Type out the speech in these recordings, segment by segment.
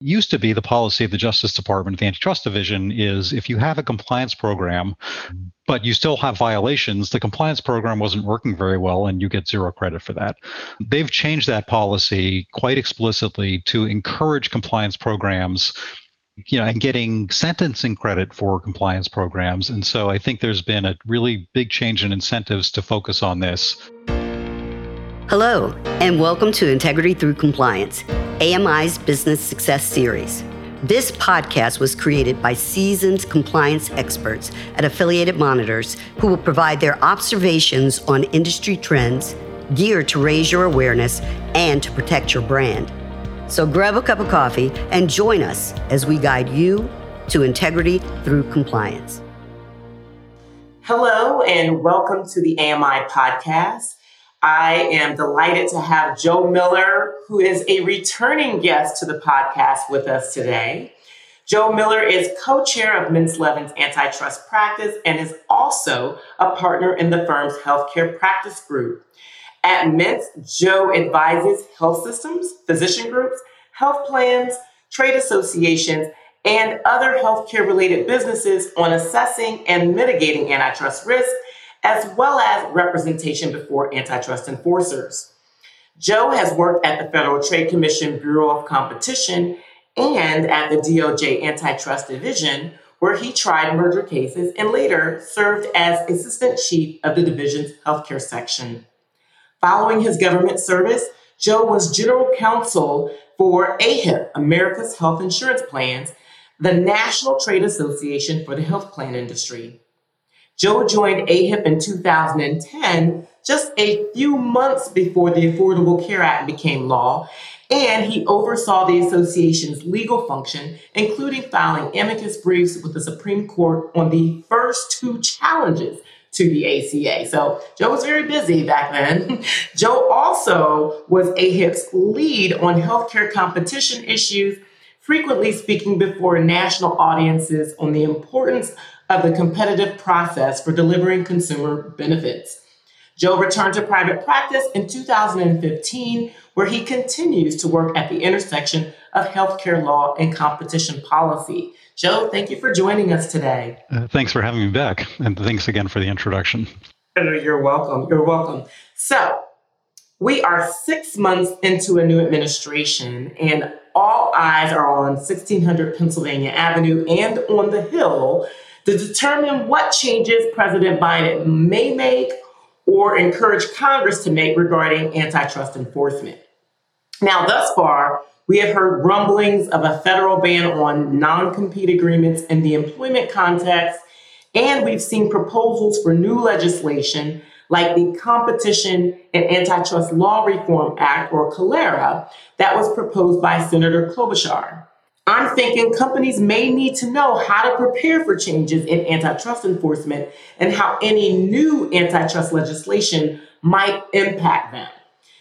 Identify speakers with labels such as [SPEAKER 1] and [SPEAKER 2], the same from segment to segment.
[SPEAKER 1] used to be the policy of the Justice Department, the Antitrust Division, is if you have a compliance program, but you still have violations, the compliance program wasn't working very well and you get zero credit for that. They've changed that policy quite explicitly to encourage compliance programs you know, and getting sentencing credit for compliance programs. And so I think there's been a really big change in incentives to focus on this.
[SPEAKER 2] Hello, and welcome to Integrity Through Compliance, AMI's Business Success Series. This podcast was created by seasoned compliance experts at Affiliated Monitors who will provide their observations on industry trends geared to raise your awareness and to protect your brand. So grab a cup of coffee and join us as we guide you to integrity through compliance.
[SPEAKER 3] Hello, and welcome to the AMI podcast. I am delighted to have Joe Miller, who is a returning guest to the podcast with us today. Joe Miller is co chair of Mintz Levin's antitrust practice and is also a partner in the firm's healthcare practice group. At Mintz, Joe advises health systems, physician groups, health plans, trade associations, and other healthcare related businesses on assessing and mitigating antitrust risk as well as representation before antitrust enforcers. Joe has worked at the Federal Trade Commission Bureau of Competition and at the DOJ Antitrust Division, where he tried merger cases and later served as assistant chief of the division's healthcare section. Following his government service, Joe was general counsel for AHIP, America's Health Insurance Plans, the National Trade Association for the health plan industry. Joe joined AHIP in 2010, just a few months before the Affordable Care Act became law, and he oversaw the association's legal function, including filing amicus briefs with the Supreme Court on the first two challenges to the ACA. So Joe was very busy back then. Joe also was AHIP's lead on healthcare competition issues, frequently speaking before national audiences on the importance of the competitive process for delivering consumer benefits. Joe returned to private practice in 2015, where he continues to work at the intersection of healthcare law and competition policy. Joe, thank you for joining us today.
[SPEAKER 1] Uh, thanks for having me back, and thanks again for the introduction.
[SPEAKER 3] You're welcome. You're welcome. So, we are six months into a new administration, and all eyes are on 1600 Pennsylvania Avenue and on the Hill to determine what changes President Biden may make or encourage Congress to make regarding antitrust enforcement. Now, thus far, we have heard rumblings of a federal ban on non compete agreements in the employment context, and we've seen proposals for new legislation like the Competition and Antitrust Law Reform Act, or CALERA, that was proposed by Senator Klobuchar. I'm thinking companies may need to know how to prepare for changes in antitrust enforcement and how any new antitrust legislation might impact them.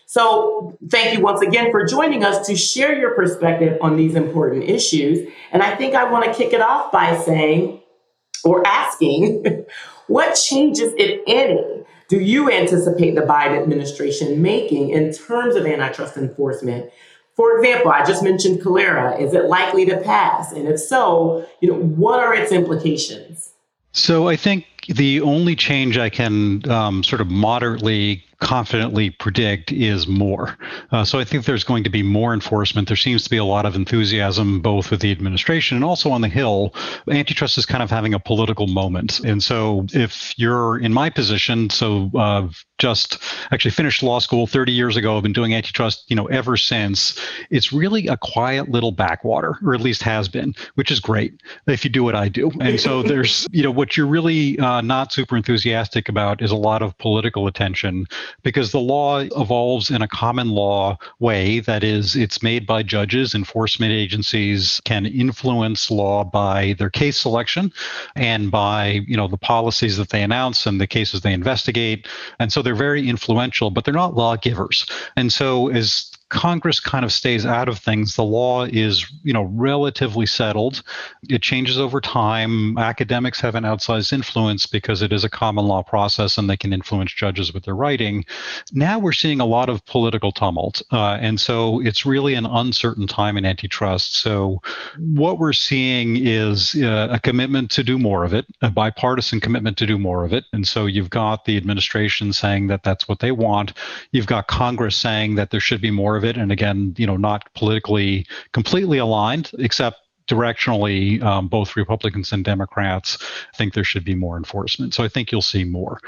[SPEAKER 3] So, thank you once again for joining us to share your perspective on these important issues. And I think I want to kick it off by saying or asking what changes, if any, do you anticipate the Biden administration making in terms of antitrust enforcement for example, I just mentioned CALERA. Is it likely to pass? And if so, you know, what are its implications?
[SPEAKER 1] So I think the only change I can um, sort of moderately confidently predict is more. Uh, so I think there's going to be more enforcement. There seems to be a lot of enthusiasm both with the administration and also on the Hill. Antitrust is kind of having a political moment. And so if you're in my position, so uh, just actually finished law school 30 years ago, I've been doing antitrust, you know, ever since. It's really a quiet little backwater, or at least has been, which is great if you do what I do. And so there's, you know, what you're really uh, not super enthusiastic about is a lot of political attention because the law evolves in a common law way. That is, it's made by judges. Enforcement agencies can influence law by their case selection and by you know the policies that they announce and the cases they investigate. And so they're very influential, but they're not lawgivers. And so as Congress kind of stays out of things, the law is, you know, relatively settled. It changes over time. Academics have an outsized influence because it is a common law process and they can influence judges with their writing. Now we're seeing a lot of political tumult. Uh, and so it's really an uncertain time in antitrust. So what we're seeing is uh, a commitment to do more of it, a bipartisan commitment to do more of it. And so you've got the administration saying that that's what they want. You've got Congress saying that there should be more of it. And again, you know, not politically completely aligned, except directionally, um, both Republicans and Democrats think there should be more enforcement. So I think you'll see more.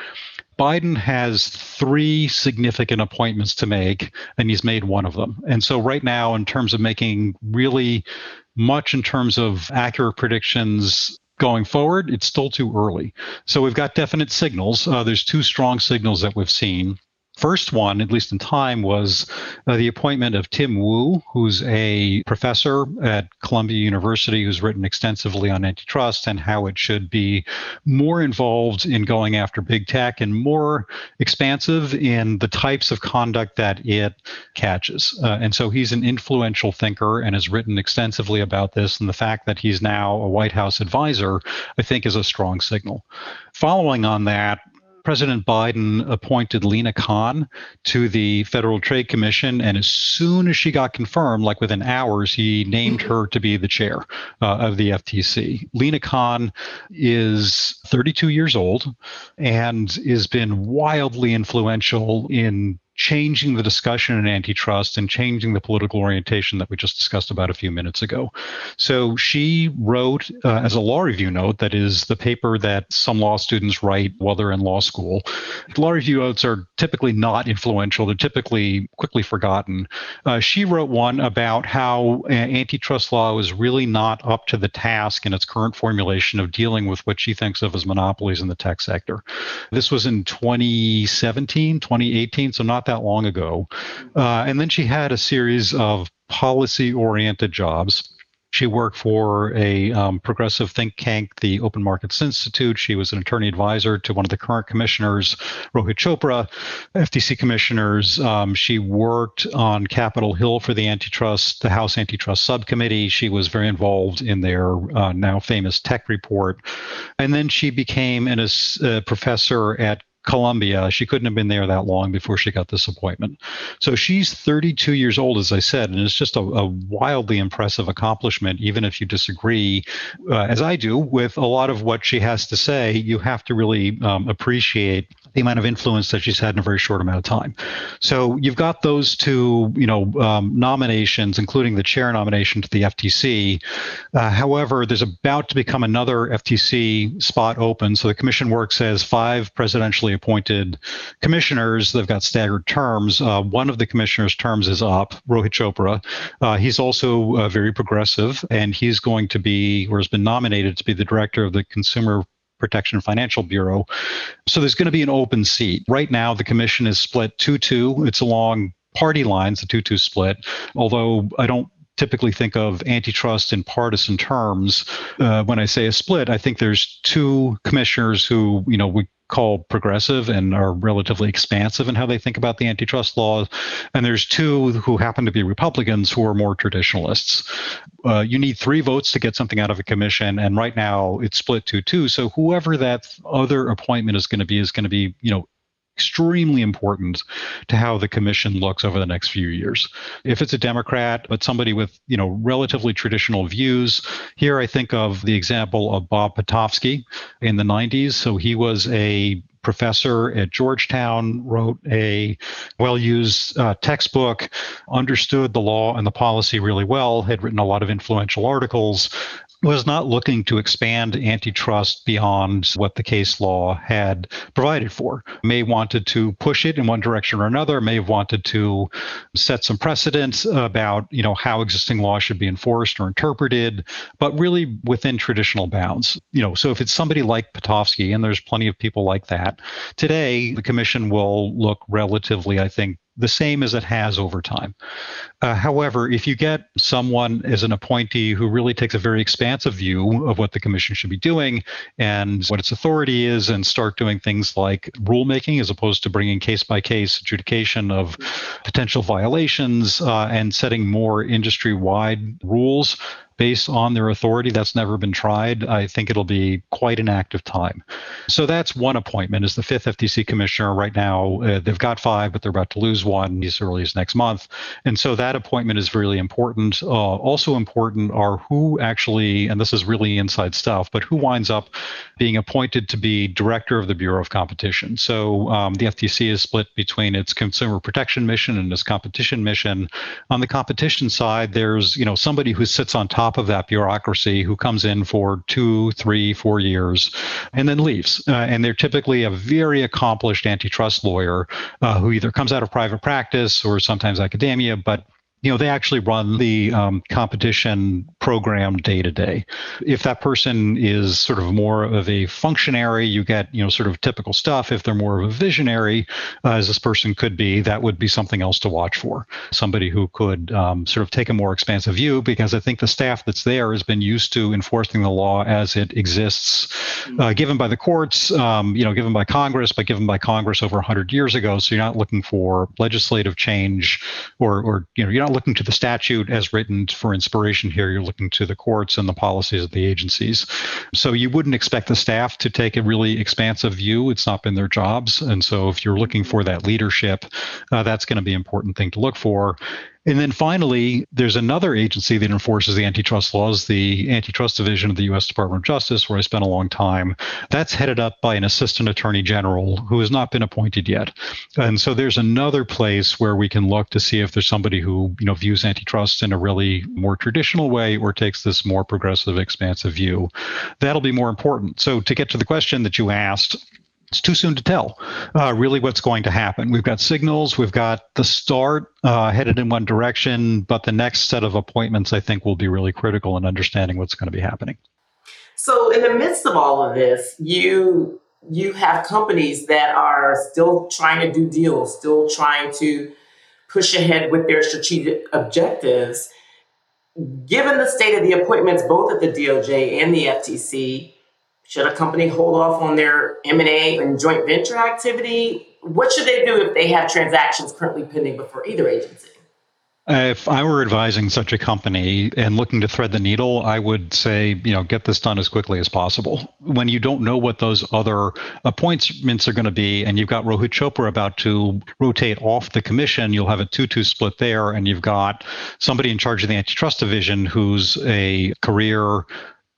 [SPEAKER 1] Biden has three significant appointments to make, and he's made one of them. And so, right now, in terms of making really much in terms of accurate predictions going forward, it's still too early. So, we've got definite signals. Uh, there's two strong signals that we've seen first one, at least in time, was uh, the appointment of Tim Wu, who's a professor at Columbia University who's written extensively on antitrust and how it should be more involved in going after big tech and more expansive in the types of conduct that it catches. Uh, and so he's an influential thinker and has written extensively about this. And the fact that he's now a White House advisor, I think, is a strong signal. Following on that, President Biden appointed Lina Khan to the Federal Trade Commission, and as soon as she got confirmed, like within hours, he named her to be the chair uh, of the FTC. Lina Khan is 32 years old and has been wildly influential in changing the discussion in antitrust and changing the political orientation that we just discussed about a few minutes ago. So she wrote, uh, as a law review note, that is the paper that some law students write while they're in law school. Law review notes are typically not influential, they're typically quickly forgotten. Uh, she wrote one about how uh, antitrust law is really not up to the task in its current formulation of dealing with what she thinks of as monopolies in the tech sector. This was in 2017, 2018, so not that that long ago. Uh, and then she had a series of policy oriented jobs. She worked for a um, progressive think tank, the Open Markets Institute. She was an attorney advisor to one of the current commissioners, Rohit Chopra, FTC commissioners. Um, she worked on Capitol Hill for the antitrust, the House Antitrust Subcommittee. She was very involved in their uh, now famous tech report. And then she became an, a professor at Columbia. She couldn't have been there that long before she got this appointment. So she's 32 years old, as I said, and it's just a, a wildly impressive accomplishment, even if you disagree, uh, as I do, with a lot of what she has to say. You have to really um, appreciate the amount of influence that she's had in a very short amount of time. So you've got those two, you know, um, nominations, including the chair nomination to the FTC. Uh, however, there's about to become another FTC spot open. So the commission works as five presidentially appointed commissioners. They've got staggered terms. Uh, one of the commissioners' terms is up, Rohit Chopra. Uh, he's also uh, very progressive, and he's going to be, or has been nominated to be the director of the Consumer Protection Financial Bureau. So there's going to be an open seat. Right now, the commission is split 2 2. It's along party lines, the 2 2 split, although I don't typically think of antitrust in partisan terms. Uh, when I say a split, I think there's two commissioners who, you know, we call progressive and are relatively expansive in how they think about the antitrust laws. And there's two who happen to be Republicans who are more traditionalists. Uh, you need three votes to get something out of a commission, and right now it's split 2 2. So whoever that other appointment is going to be is going to be, you know, extremely important to how the commission looks over the next few years. If it's a Democrat, but somebody with, you know, relatively traditional views, here I think of the example of Bob Pitofsky in the 90s. So he was a professor at Georgetown, wrote a well used uh, textbook, understood the law and the policy really well, had written a lot of influential articles, was not looking to expand antitrust beyond what the case law had provided for. May wanted to push it in one direction or another, may have wanted to set some precedents about, you know, how existing law should be enforced or interpreted, but really within traditional bounds. You know, so if it's somebody like Pitofsky, and there's plenty of people like that, today the commission will look relatively, I think, the same as it has over time. Uh, however, if you get someone as an appointee who really takes a very expansive view of what the commission should be doing and what its authority is, and start doing things like rulemaking as opposed to bringing case by case adjudication of potential violations uh, and setting more industry wide rules, based on their authority. That's never been tried. I think it'll be quite an active time. So that's one appointment is the fifth FTC commissioner. Right now, uh, they've got five, but they're about to lose one as early as next month. And so that appointment is really important. Uh, also important are who actually, and this is really inside stuff, but who winds up being appointed to be director of the Bureau of Competition. So um, the FTC is split between its consumer protection mission and its competition mission. On the competition side, there's you know somebody who sits on top top of that bureaucracy who comes in for two, three, four years and then leaves. Uh, and they're typically a very accomplished antitrust lawyer uh, who either comes out of private practice or sometimes academia, but you know they actually run the um, competition program day to day. If that person is sort of more of a functionary you get you know sort of typical stuff. If they're more of a visionary uh, as this person could be that would be something else to watch for. Somebody who could um, sort of take a more expansive view because i think the staff that's there has been used to enforcing the law as it exists uh, given by the courts um, you know given by congress but given by congress over 100 years ago. So you're not looking for legislative change or or you know you're not looking to the statute as written for inspiration here. You're looking to the courts and the policies of the agencies. So you wouldn't expect the staff to take a really expansive view. It's not been their jobs. And so if you're looking for that leadership, uh, that's going to be an important thing to look for. And then finally, there's another agency that enforces the antitrust laws, the Antitrust Division of the U.S. Department of Justice, where I spent a long time. That's headed up by an assistant attorney general who has not been appointed yet. And so there's another place where we can look to see if there's somebody who, you know, views antitrust in a really more traditional way or takes this more progressive, expansive view. That'll be more important. So to get to the question that you asked, it's too soon to tell uh, really what's going to happen. We've got signals, we've got the start uh, headed in one direction, but the next set of appointments, I think, will be really critical in understanding what's going to be happening.
[SPEAKER 3] So, in the midst of all of this, you you have companies that are still trying to do deals, still trying to push ahead with their strategic objectives. Given the state of the appointments, both at the DOJ and the FTC, should a company hold off on their M&A and joint venture activity? What should they do if they have transactions currently pending before either agency?
[SPEAKER 1] If I were advising such a company and looking to thread the needle, I would say, you know, get this done as quickly as possible. When you don't know what those other appointments are going to be, and you've got Rohit Chopra about to rotate off the commission, you'll have a 2 2 split there, and you've got somebody in charge of the antitrust division who's a career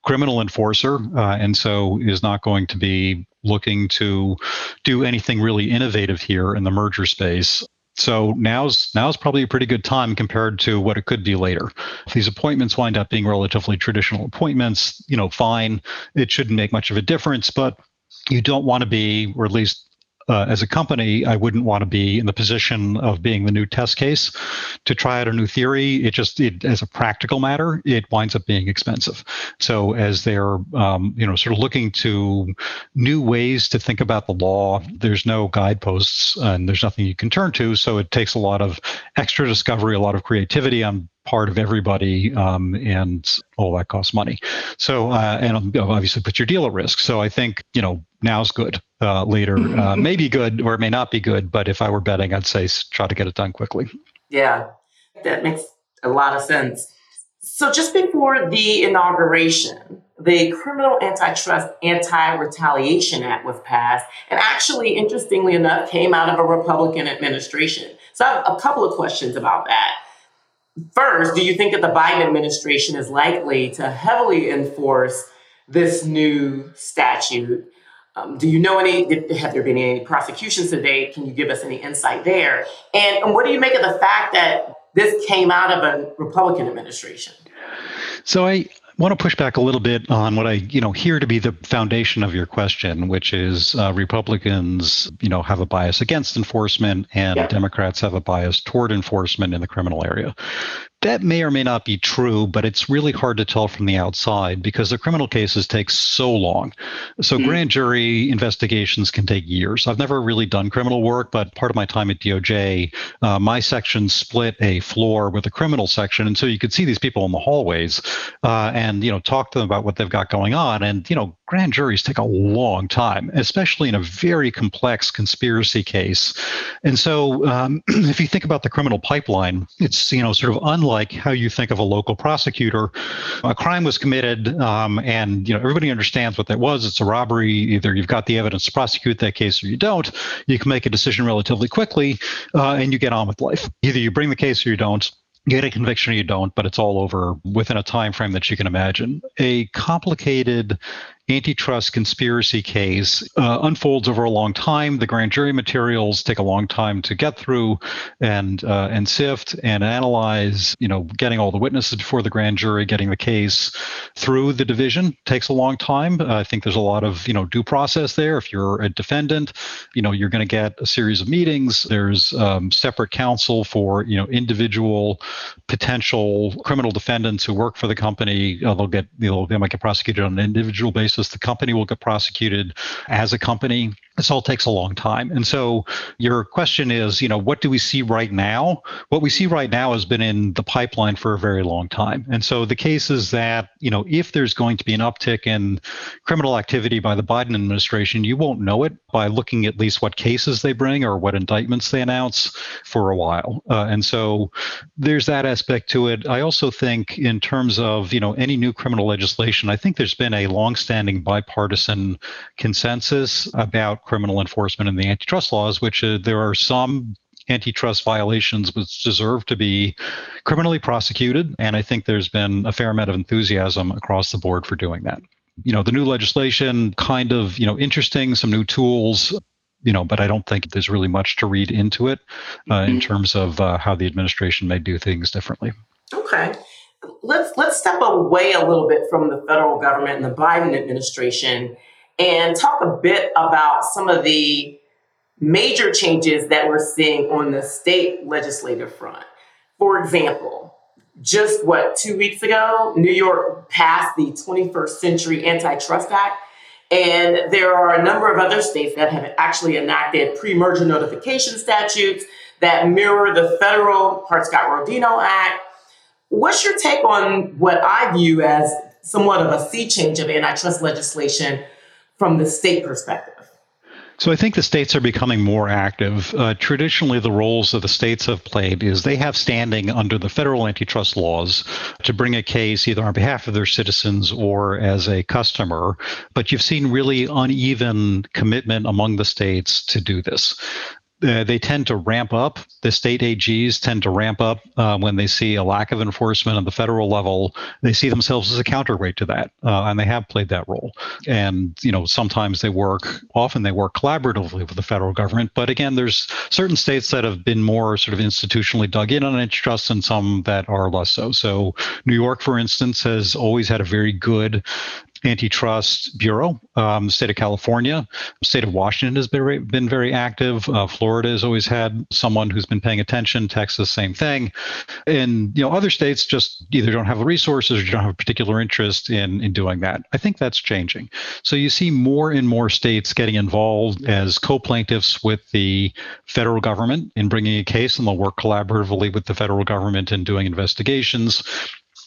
[SPEAKER 1] criminal enforcer, uh, and so is not going to be looking to do anything really innovative here in the merger space. So now's now's probably a pretty good time compared to what it could be later. If these appointments wind up being relatively traditional appointments, you know, fine. It shouldn't make much of a difference, but you don't want to be, or at least uh, as a company, I wouldn't want to be in the position of being the new test case to try out a new theory. It just, it, as a practical matter, it winds up being expensive. So as they're, um, you know, sort of looking to new ways to think about the law, there's no guideposts and there's nothing you can turn to. So it takes a lot of extra discovery, a lot of creativity on part of everybody, um, and all that costs money. So, uh, and obviously put your deal at risk. So I think you know now's good. Uh, later uh, may be good or it may not be good, but if I were betting, I'd say try to get it done quickly.
[SPEAKER 3] Yeah, that makes a lot of sense. So just before the inauguration, the Criminal Antitrust Anti-Retaliation Act was passed, and actually, interestingly enough, came out of a Republican administration. So I have a couple of questions about that. First, do you think that the Biden administration is likely to heavily enforce this new statute? Um, do you know any, have there been any prosecutions to date? Can you give us any insight there? And, and what do you make of the fact that this came out of a Republican administration?
[SPEAKER 1] So I, want to push back a little bit on what I, you know, hear to be the foundation of your question, which is uh, Republicans, you know, have a bias against enforcement and yeah. Democrats have a bias toward enforcement in the criminal area. That may or may not be true, but it's really hard to tell from the outside because the criminal cases take so long. So mm-hmm. grand jury investigations can take years. I've never really done criminal work, but part of my time at DOJ, uh, my section split a floor with a criminal section, and so you could see these people in the hallways uh, and you know talk to them about what they've got going on. And you know, grand juries take a long time, especially in a very complex conspiracy case. And so, um, if you think about the criminal pipeline, it's you know sort of unlike how you think of a local prosecutor. A crime was committed, um, and you know everybody understands what that was. It's a robbery. Either you've got the evidence to prosecute that case, or you don't. You can make a decision relatively quickly, uh, and you get on with life. Either you bring the case or you don't you get a conviction or you don't, but it's all over within a time frame that you can imagine. A complicated antitrust conspiracy case uh, unfolds over a long time. The grand jury materials take a long time to get through and uh, and sift and analyze. You know, getting all the witnesses before the grand jury, getting the case through the division takes a long time. I think there's a lot of you know due process there. If you're a defendant, you know you're going to get a series of meetings. There's um, separate counsel for you know individual potential criminal defendants who work for the company. Uh, they'll get you know, they might get prosecuted on an individual basis basis. The company will get prosecuted as a company. This all takes a long time. And so your question is, you know, what do we see right now? What we see right now has been in the pipeline for a very long time. And so the case is that, you know, if there's going to be an uptick in criminal activity by the Biden administration, you won't know it by looking at least what cases they bring or what indictments they announce for a while. Uh, and so there's that aspect to it. I also think in terms of, you know, any new criminal legislation, I think there's been a longstanding bipartisan consensus about criminal enforcement and the antitrust laws, which uh, there are some antitrust violations which deserve to be criminally prosecuted. And I think there's been a fair amount of enthusiasm across the board for doing that. You know, the new legislation kind of, you know, interesting, some new tools, you know, but I don't think there's really much to read into it uh, in mm-hmm. terms of uh, how the administration may do things differently.
[SPEAKER 3] Okay. Let's let's step away a little bit from the federal government and the Biden administration and talk a bit about some of the major changes that we're seeing on the state legislative front. For example, just what, two weeks ago, New York passed the 21st Century Antitrust Act. And there are a number of other states that have actually enacted pre merger notification statutes that mirror the federal Hart Scott Rodino Act. What's your take on what I view as somewhat of a sea change of antitrust legislation from the state perspective?
[SPEAKER 1] So I think the states are becoming more active. Uh, traditionally, the roles that the states have played is they have standing under the federal antitrust laws to bring a case either on behalf of their citizens or as a customer. But you've seen really uneven commitment among the states to do this uh, they tend to ramp up. The state AGs tend to ramp up uh, when they see a lack of enforcement on the federal level. They see themselves as a counterweight to that, uh, and they have played that role. And you know, sometimes they work. Often they work collaboratively with the federal government. But again, there's certain states that have been more sort of institutionally dug in on antitrust, and some that are less so. So New York, for instance, has always had a very good antitrust bureau. Um, state of California, state of Washington has been, been very active. Uh, Florida has always had someone who's been paying attention. Texas, same thing. And you know, other states just either don't have the resources or don't have a particular interest in in doing that. I think that's changing. So you see more and more states getting involved as co-plaintiffs with the federal government in bringing a case, and they'll work collaboratively with the federal government in doing investigations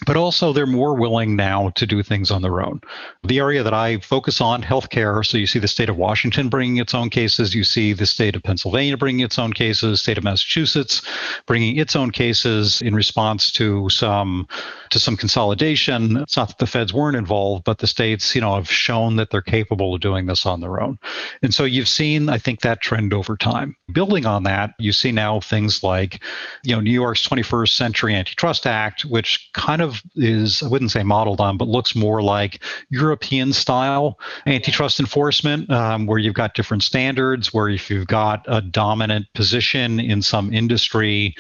[SPEAKER 1] but also they're more willing now to do things on their own. The area that I focus on, healthcare, so you see the state of Washington bringing its own cases, you see the state of Pennsylvania bringing its own cases, state of Massachusetts bringing its own cases in response to some to some consolidation. It's not that the feds weren't involved, but the states, you know, have shown that they're capable of doing this on their own. And so you've seen, I think, that trend over time. Building on that, you see now things like, you know, New York's 21st Century Antitrust Act, which kind of is, I wouldn't say modeled on, but looks more like European style antitrust enforcement, um, where you've got different standards, where if you've got a dominant position in some industry,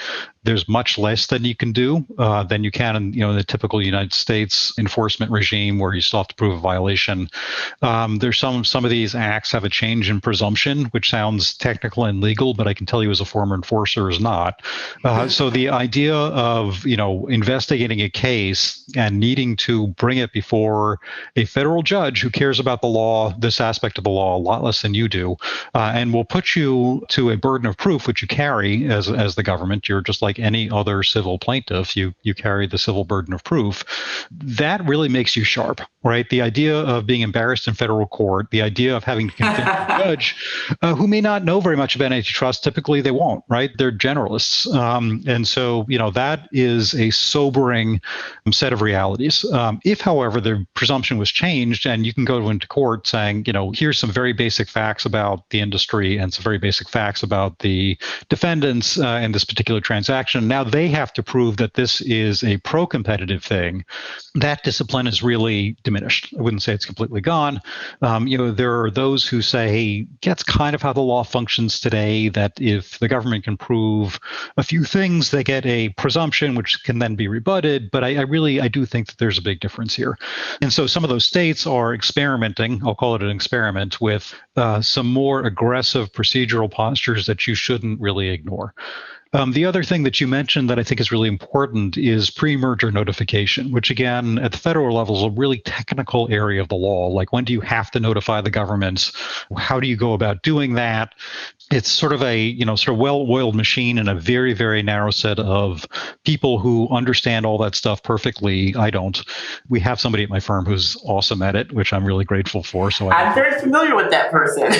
[SPEAKER 1] there's much less than you can do uh, than you can in you know the typical United States enforcement regime where you still have to prove a violation. Um, there's some some of these acts have a change in presumption, which sounds technical and legal, but I can tell you as a former enforcer is not. Uh, so the idea of you know investigating a case and needing to bring it before a federal judge who cares about the law, this aspect of the law, a lot less than you do, uh, and will put you to a burden of proof which you carry as as the government. You're just like any other civil plaintiff. You you carry the civil burden of proof. That really makes you sharp, right? The idea of being embarrassed in federal court, the idea of having to convince a judge uh, who may not know very much about antitrust. Typically, they won't, right? They're generalists, um, and so you know that is a sobering set of realities. Um, if, however, the presumption was changed, and you can go into court saying, you know, here's some very basic facts about the industry and some very basic facts about the defendants uh, in this particular transaction. Now they have to prove that this is a pro-competitive thing. That discipline is really diminished. I wouldn't say it's completely gone. Um, you know, there are those who say that's kind of how the law functions today. That if the government can prove a few things, they get a presumption, which can then be rebutted. But I, I really, I do think that there's a big difference here. And so some of those states are experimenting. I'll call it an experiment with uh, some more aggressive procedural postures that you shouldn't really ignore. Um, the other thing that you mentioned that I think is really important is pre merger notification, which, again, at the federal level is a really technical area of the law. Like, when do you have to notify the governments? How do you go about doing that? It's sort of a you know sort of well-oiled machine and a very very narrow set of people who understand all that stuff perfectly. I don't. We have somebody at my firm who's awesome at it, which I'm really grateful for. So
[SPEAKER 3] I, am very familiar with that person.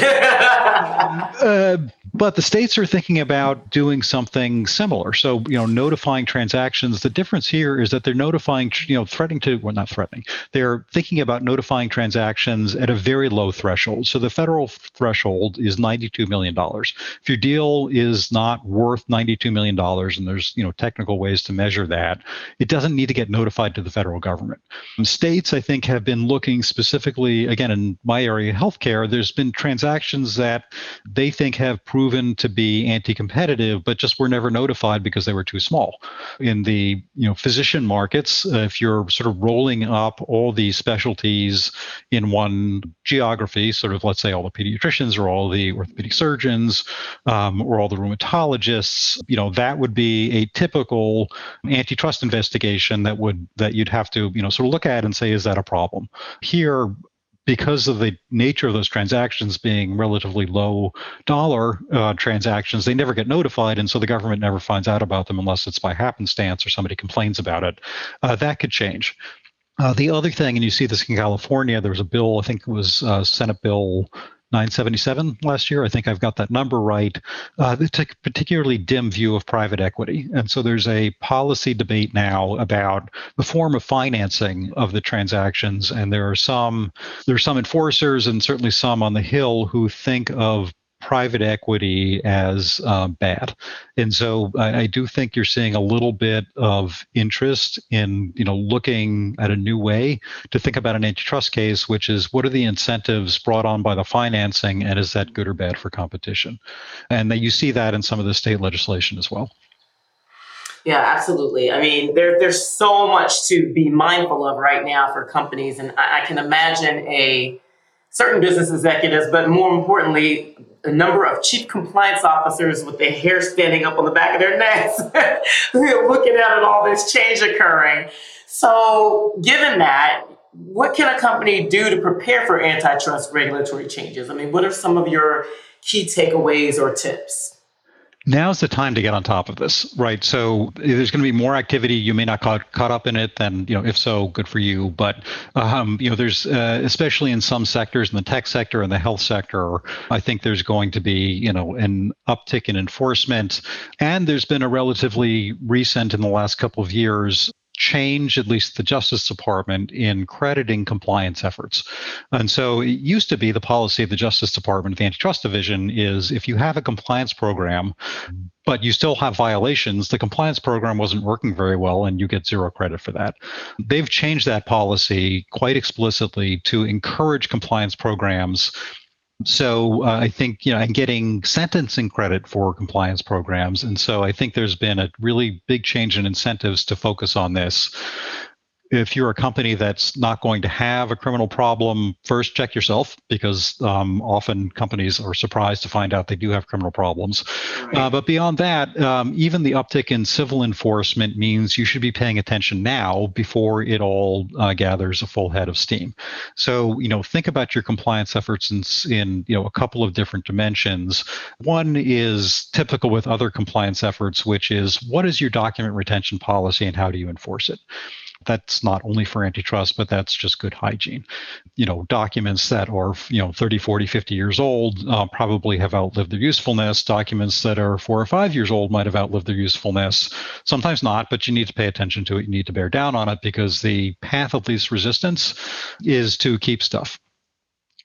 [SPEAKER 1] uh, but the states are thinking about doing something similar. So, you know, notifying transactions. The difference here is that they're notifying, you know, threatening to, well, not threatening, they're thinking about notifying transactions at a very low threshold. So the federal threshold is $92 million. If your deal is not worth $92 million, and there's, you know, technical ways to measure that, it doesn't need to get notified to the federal government. States, I think, have been looking specifically, again, in my area, healthcare, there's been transactions that they think have proven to be anti-competitive, but just were never notified because they were too small. In the you know physician markets, uh, if you're sort of rolling up all these specialties in one geography, sort of let's say all the pediatricians or all the orthopedic surgeons um, or all the rheumatologists, you know that would be a typical antitrust investigation that would that you'd have to you know sort of look at and say is that a problem? Here because of the nature of those transactions being relatively low dollar uh, transactions, they never get notified, and so the government never finds out about them unless it's by happenstance or somebody complains about it. Uh, that could change. Uh, the other thing, and you see this in California, there was a bill, I think it was uh, Senate Bill 977 last year. I think I've got that number right. Uh, it's a particularly dim view of private equity. And so there's a policy debate now about the form of financing of the transactions. And there are some there are some enforcers and certainly some on the Hill who think of private equity as uh, bad. And so I, I, do think you're seeing a little bit of interest in, you know, looking at a new way to think about an antitrust case, which is what are the incentives brought on by the financing and is that good or bad for competition? And that you see that in some of the state legislation as well.
[SPEAKER 3] Yeah, absolutely. I mean, there, there's so much to be mindful of right now for companies. And I, I can imagine a certain business executives, but more importantly, a number of chief compliance officers with their hair standing up on the back of their necks, looking at all this change occurring. So, given that, what can a company do to prepare for antitrust regulatory changes? I mean, what are some of your key takeaways or tips?
[SPEAKER 1] Now's the time to get on top of this, right? So there's going to be more activity. You may not caught caught up in it. Then you know, if so, good for you. But um, you know, there's uh, especially in some sectors, in the tech sector and the health sector, I think there's going to be you know an uptick in enforcement, and there's been a relatively recent in the last couple of years change, at least the Justice Department, in crediting compliance efforts. And so it used to be the policy of the Justice Department, the Antitrust Division, is if you have a compliance program, but you still have violations, the compliance program wasn't working very well and you get zero credit for that. They've changed that policy quite explicitly to encourage compliance programs So uh, I think you know, and getting sentencing credit for compliance programs, and so I think there's been a really big change in incentives to focus on this if you're a company that's not going to have a criminal problem, first check yourself because um, often companies are surprised to find out they do have criminal problems. Right. Uh, but beyond that, um, even the uptick in civil enforcement means you should be paying attention now before it all uh, gathers a full head of steam. So, you know, think about your compliance efforts in, in you know a couple of different dimensions. One is typical with other compliance efforts, which is what is your document retention policy and how do you enforce it? That's not only for antitrust, but that's just good hygiene. You know, documents that are, you know, 30, 40, 50 years old uh, probably have outlived their usefulness. Documents that are four or five years old might have outlived their usefulness. Sometimes not, but you need to pay attention to it. You need to bear down on it because the path of least resistance is to keep stuff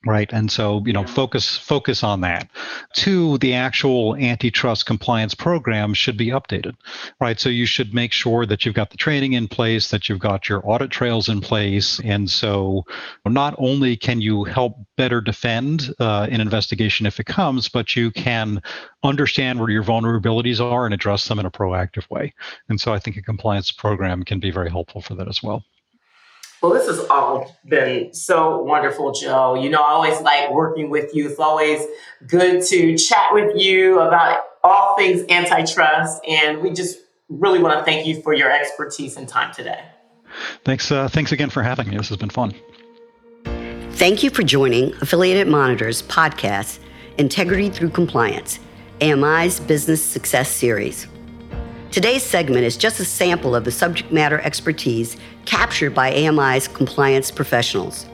[SPEAKER 1] right? And so you know focus focus on that. Two the actual antitrust compliance program should be updated right? So you should make sure that you've got the training in place that you've got your audit trails in place. And so not only can you help better defend uh, an investigation if it comes but you can understand where your vulnerabilities are and address them in a proactive way. And so i think a compliance program can be very helpful for that as well
[SPEAKER 3] well, this has all been so wonderful, Joe. You know, I always like working with you. It's always good to chat with you about all things antitrust. And we just really want to thank you for your expertise and time today.
[SPEAKER 1] Thanks. Uh, thanks again for having me. This has been fun.
[SPEAKER 2] Thank you for joining Affiliated Monitors podcast, Integrity Through Compliance, AMI's Business Success Series. Today's segment is just a sample of the subject matter expertise captured by AMI's compliance professionals.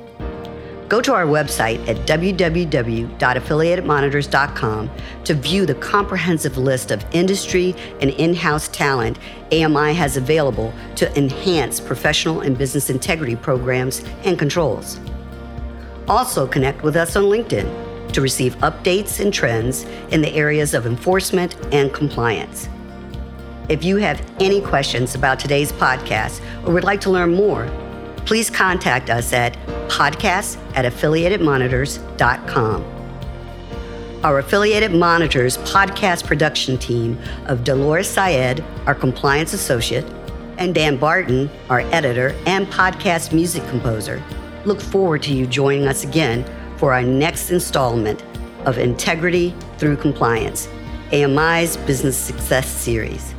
[SPEAKER 2] Go to our website at www.affiliatedmonitors.com to view the comprehensive list of industry and in house talent AMI has available to enhance professional and business integrity programs and controls. Also, connect with us on LinkedIn to receive updates and trends in the areas of enforcement and compliance. If you have any questions about today's podcast or would like to learn more, please contact us at podcast at affiliatedmonitors.com. Our Affiliated Monitors podcast production team of Dolores Syed, our compliance associate, and Dan Barton, our editor and podcast music composer, look forward to you joining us again for our next installment of Integrity Through Compliance, AMI's Business Success Series.